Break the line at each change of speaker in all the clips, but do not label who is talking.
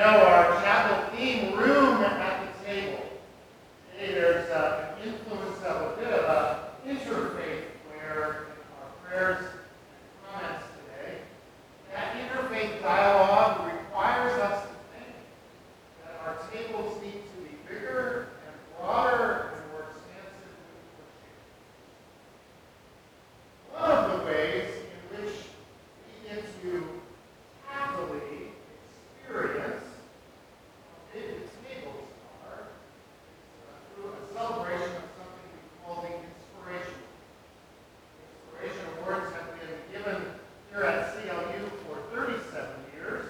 know, our chapel theme, room at the table. Today there's uh, an influence of a bit of a interfaith where our prayers and comments today, that interfaith dialogue requires us to think that our tables need to be bigger and broader and more expansive with One of the ways in which we get to happily experience how big the tables are is uh, through a celebration of something we call the inspiration. Inspiration awards have been given here at CLU for 37 years.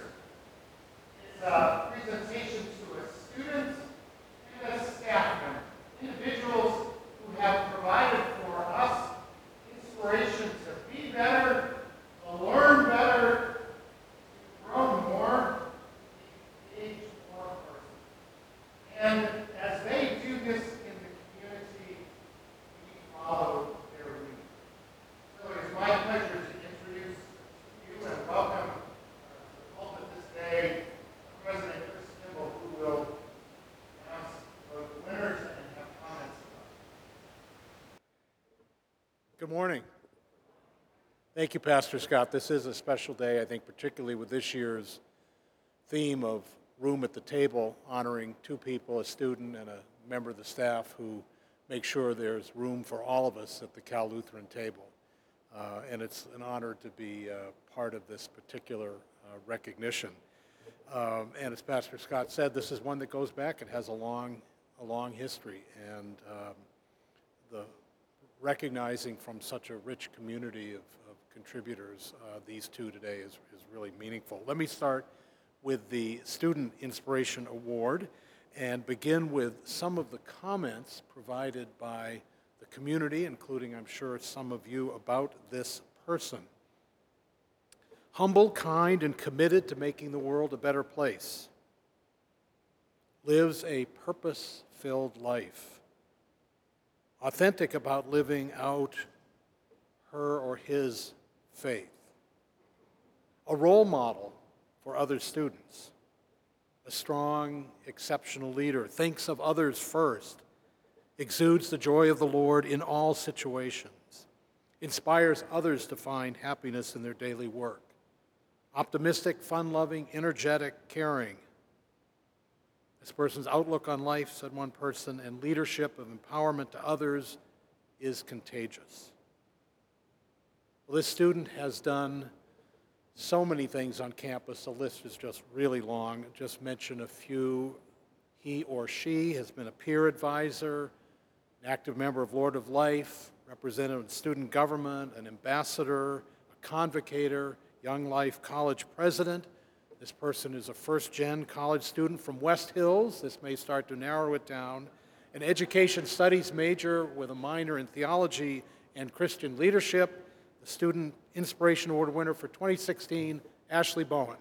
It's a presentation to a student and a staff member, individuals who have provided for us inspiration to be better, to learn better, to grow more, to engage more person. And as they do this in the community, we follow their lead. So it is my pleasure to introduce you and welcome uh, to the pulpit this day President Chris Kimball, who will announce the winners and have comments about it.
Good morning. Thank you, Pastor Scott. This is a special day, I think, particularly with this year's theme of Room at the Table, honoring two people, a student and a member of the staff, who make sure there's room for all of us at the Cal Lutheran table. Uh, and it's an honor to be uh, part of this particular uh, recognition. Um, and as Pastor Scott said, this is one that goes back It has a long, a long history. And um, the recognizing from such a rich community of, of contributors uh, these two today is, is really meaningful. Let me start with the Student Inspiration Award and begin with some of the comments provided by the community, including, I'm sure, some of you, about this person. Humble, kind, and committed to making the world a better place. Lives a purpose filled life authentic about living out her or his faith, a role model for other students, a strong, exceptional leader, thinks of others first, exudes the joy of the Lord in all situations, inspires others to find happiness in their daily work, optimistic, fun loving, energetic, caring. This person's outlook on life, said one person, and leadership of empowerment to others is contagious. Well, this student has done so many things on campus. The list is just really long. Just mention a few. He or she has been a peer advisor, an active member of Lord of Life, representative in student government, an ambassador, a convocator, Young Life College president. This person is a first gen college student from West Hills. This may start to narrow it down. An education studies major with a minor in theology and Christian leadership. The Student Inspiration Award winner for 2016, Ashley Bowen.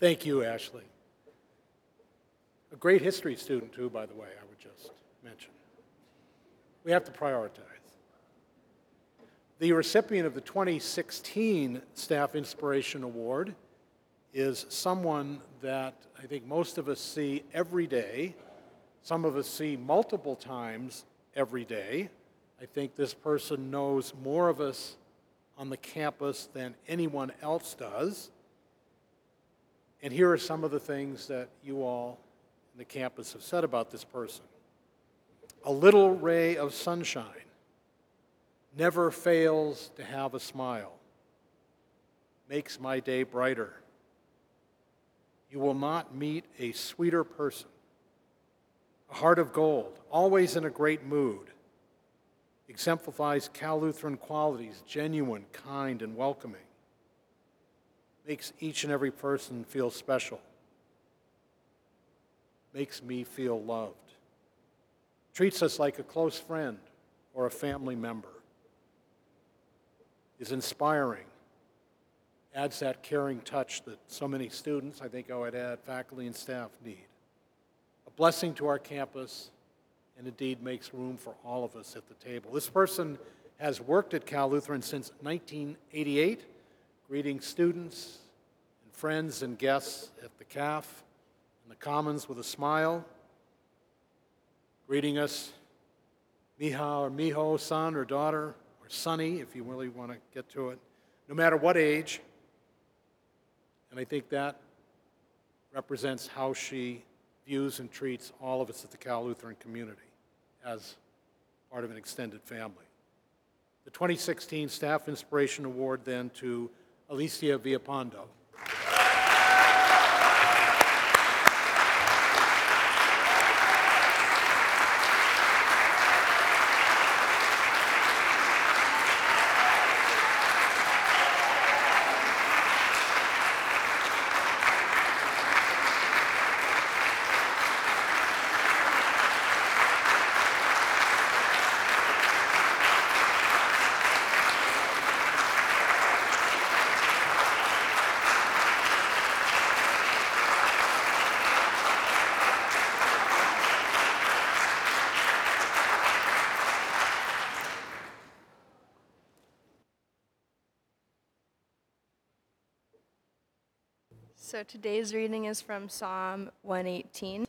Thank you, Ashley. A great history student, too, by the way, I would just mention. We have to prioritize. The recipient of the 2016 Staff Inspiration Award is someone that I think most of us see every day. Some of us see multiple times every day. I think this person knows more of us on the campus than anyone else does. And here are some of the things that you all in the campus have said about this person. A little ray of sunshine never fails to have a smile, makes my day brighter. You will not meet a sweeter person. A heart of gold, always in a great mood, exemplifies Cal Lutheran qualities, genuine, kind, and welcoming makes each and every person feel special, makes me feel loved, treats us like a close friend or a family member, is inspiring, adds that caring touch that so many students, I think I would add, faculty and staff need. A blessing to our campus, and indeed makes room for all of us at the table. This person has worked at Cal Lutheran since 1988, greeting students and friends and guests at the CAF and the Commons with a smile, greeting us, Mija or Mijo, son or daughter, or Sonny, if you really want to get to it, no matter what age. And I think that represents how she views and treats all of us at the Cal Lutheran community as part of an extended family. The 2016 Staff Inspiration Award then to Alicia Villapondo.
So today's reading is from Psalm 118.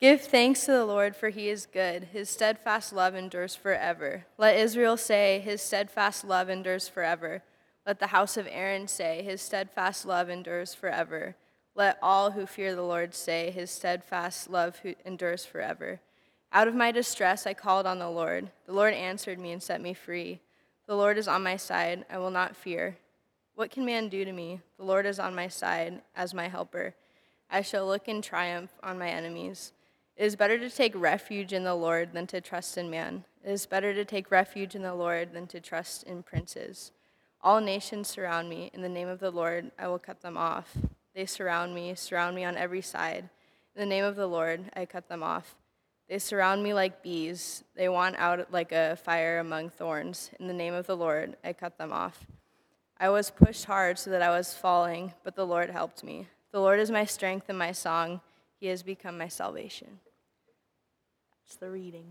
Give thanks to the Lord, for he is good. His steadfast love endures forever. Let Israel say, His steadfast love endures forever. Let the house of Aaron say, His steadfast love endures forever. Let all who fear the Lord say, His steadfast love endures forever. Out of my distress I called on the Lord. The Lord answered me and set me free. The Lord is on my side. I will not fear. What can man do to me? The Lord is on my side as my helper. I shall look in triumph on my enemies. It is better to take refuge in the Lord than to trust in man. It is better to take refuge in the Lord than to trust in princes. All nations surround me. In the name of the Lord, I will cut them off. They surround me, surround me on every side. In the name of the Lord, I cut them off. They surround me like bees. They want out like a fire among thorns. In the name of the Lord, I cut them off. I was pushed hard so that I was falling, but the Lord helped me. The Lord is my strength and my song. He has become my salvation. That's the reading.